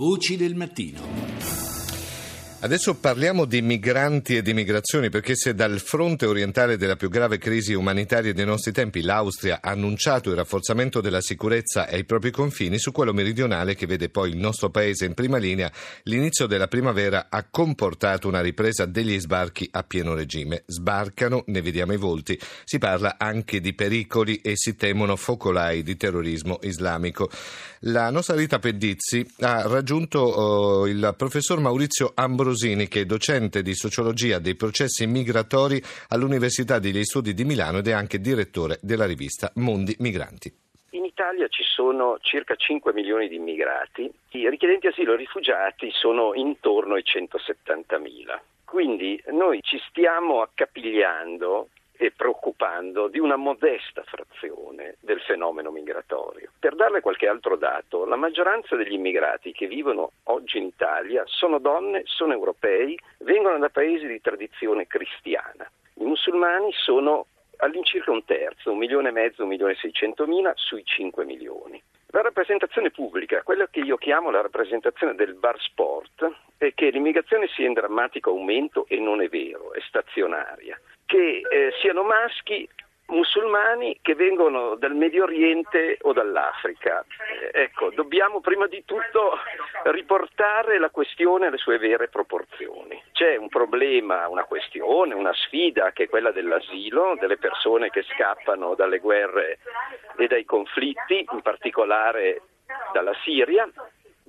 Voci del mattino. Adesso parliamo di migranti e di migrazioni perché se dal fronte orientale della più grave crisi umanitaria dei nostri tempi l'Austria ha annunciato il rafforzamento della sicurezza ai propri confini, su quello meridionale che vede poi il nostro paese in prima linea, l'inizio della primavera ha comportato una ripresa degli sbarchi a pieno regime. Sbarcano, ne vediamo i volti, si parla anche di pericoli e si temono focolai di terrorismo islamico. La nostra Rita Pedizzi ha raggiunto uh, il professor Maurizio Ambrosini, che è docente di sociologia dei processi migratori all'Università degli Studi di Milano ed è anche direttore della rivista Mondi Migranti. In Italia ci sono circa 5 milioni di immigrati, i richiedenti asilo rifugiati sono intorno ai 170 mila. Quindi noi ci stiamo accapigliando e preoccupando di una modesta frazione del fenomeno migratorio. Per darle qualche altro dato, la maggioranza degli immigrati che vivono oggi in Italia sono donne, sono europei, vengono da paesi di tradizione cristiana. I musulmani sono all'incirca un terzo, un milione e mezzo, un milione e seicentomila sui 5 milioni. La rappresentazione pubblica, quella che io chiamo la rappresentazione del bar sport, è che l'immigrazione sia in drammatico aumento e non è vero, è stazionaria che eh, siano maschi musulmani che vengono dal Medio Oriente o dall'Africa. Eh, ecco, dobbiamo prima di tutto riportare la questione alle sue vere proporzioni. C'è un problema, una questione, una sfida che è quella dell'asilo, delle persone che scappano dalle guerre e dai conflitti, in particolare dalla Siria,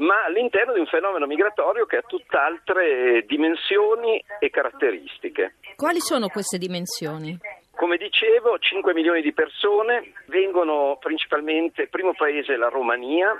ma all'interno di un fenomeno migratorio che ha tutt'altre dimensioni e caratteristiche. Quali sono queste dimensioni? Come dicevo, 5 milioni di persone vengono principalmente, primo paese la Romania,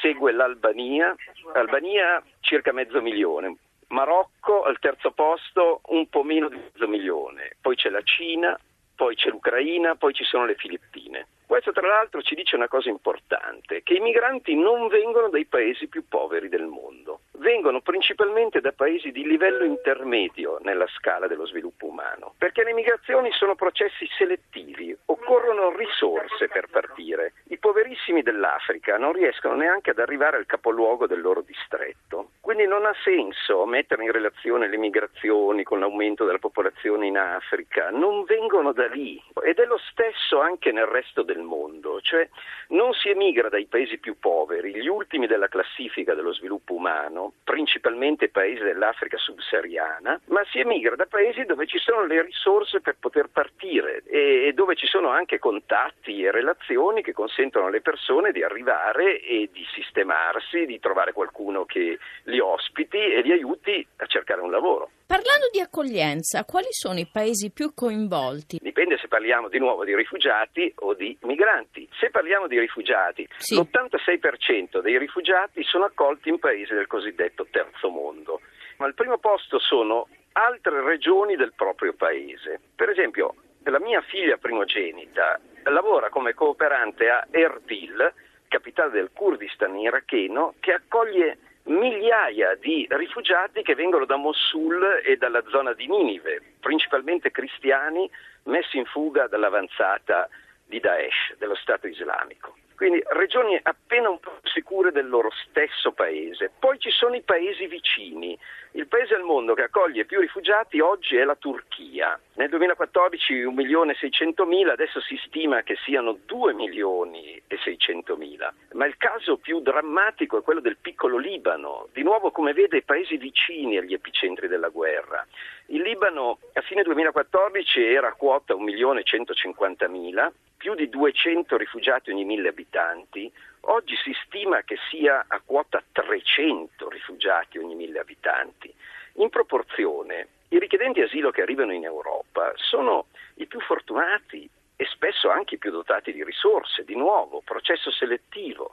segue l'Albania, Albania circa mezzo milione, Marocco al terzo posto un po' meno di mezzo milione, poi c'è la Cina, poi c'è l'Ucraina, poi ci sono le Filippine. Questo tra l'altro ci dice una cosa importante, che i migranti non vengono dai paesi più poveri del mondo, vengono principalmente da paesi di livello intermedio nella scala dello sviluppo umano, perché le migrazioni sono processi selettivi, occorrono risorse per partire. I poverissimi dell'Africa non riescono neanche ad arrivare al capoluogo del loro distretto, quindi non ha senso mettere in relazione le migrazioni con l'aumento della popolazione in Africa, non vengono da lì ed è lo stesso anche nel resto del mondo, cioè non si emigra dai paesi più poveri, gli ultimi della classifica dello sviluppo umano, principalmente i paesi dell'Africa subsahariana, ma si emigra da paesi dove ci sono le risorse per poter partire e dove ci sono anche contatti e relazioni che consentono alle persone di arrivare e di sistemarsi, di trovare qualcuno che li ospiti e li aiuti a cercare un lavoro. Parlando di accoglienza, quali sono i paesi più coinvolti? Dipende se parliamo di nuovo di rifugiati o di migranti. Se parliamo di rifugiati, sì. l'86% dei rifugiati sono accolti in paesi del cosiddetto terzo mondo. Ma al primo posto sono altre regioni del proprio paese. Per esempio, la mia figlia primogenita lavora come cooperante a Erbil, capitale del Kurdistan iracheno, che accoglie migliaia di rifugiati che vengono da Mosul e dalla zona di Ninive, principalmente cristiani messi in fuga dall'avanzata di Daesh, dello Stato islamico. Quindi regioni appena un po' sicure del loro stesso paese. Poi ci sono i paesi vicini. Il paese al mondo che accoglie più rifugiati oggi è la Turchia. Nel 2014 1 milione e 600 mila, adesso si stima che siano 2 milioni e 600 mila. Ma il caso più drammatico è quello del piccolo Libano, di nuovo come vede paesi vicini agli epicentri della guerra. Il Libano a fine 2014 era a quota 1 milione e 150 mila, più di 200 rifugiati ogni mille abitanti, oggi si stima che sia a quota 300 rifugiati ogni mille abitanti. In proporzione, i richiedenti asilo che arrivano in Europa sono i più fortunati e spesso anche i più dotati di risorse, di nuovo, processo selettivo.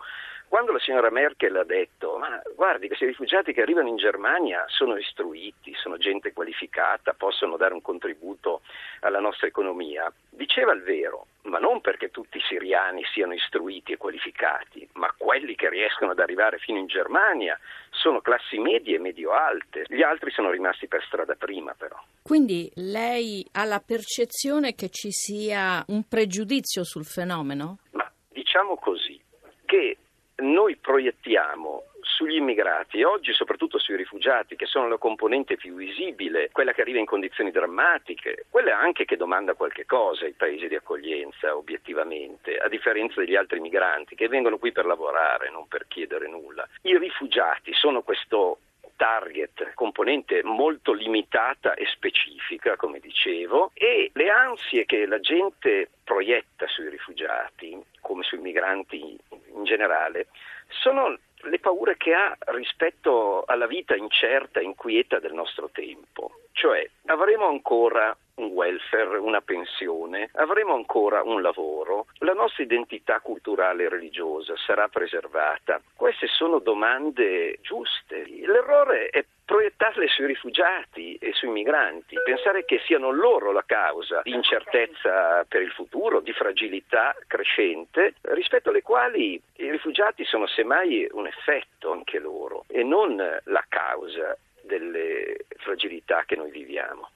Quando la signora Merkel ha detto, ma guardi, questi rifugiati che arrivano in Germania sono istruiti, sono gente qualificata, possono dare un contributo alla nostra economia, diceva il vero, ma non perché tutti i siriani siano istruiti e qualificati, ma quelli che riescono ad arrivare fino in Germania sono classi medie e medio-alte, gli altri sono rimasti per strada prima però. Quindi lei ha la percezione che ci sia un pregiudizio sul fenomeno? Ma diciamo così, che noi proiettiamo sugli immigrati e oggi soprattutto sui rifugiati, che sono la componente più visibile, quella che arriva in condizioni drammatiche, quella anche che domanda qualche cosa ai paesi di accoglienza, obiettivamente, a differenza degli altri migranti che vengono qui per lavorare, non per chiedere nulla. I rifugiati sono questo target, componente molto limitata e specifica, come dicevo, e le ansie che la gente proietta sui rifugiati, come sui migranti generale, sono le paure che ha rispetto alla vita incerta e inquieta del nostro tempo. Cioè, avremo ancora un welfare, una pensione, avremo ancora un lavoro, la nostra identità culturale e religiosa sarà preservata. Queste sono domande giuste. L'errore è proiettarle sui rifugiati e sui migranti, pensare che siano loro la causa di incertezza per il futuro, di fragilità crescente, rispetto alle quali i rifugiati sono semmai un effetto anche loro e non la causa delle fragilità che noi viviamo.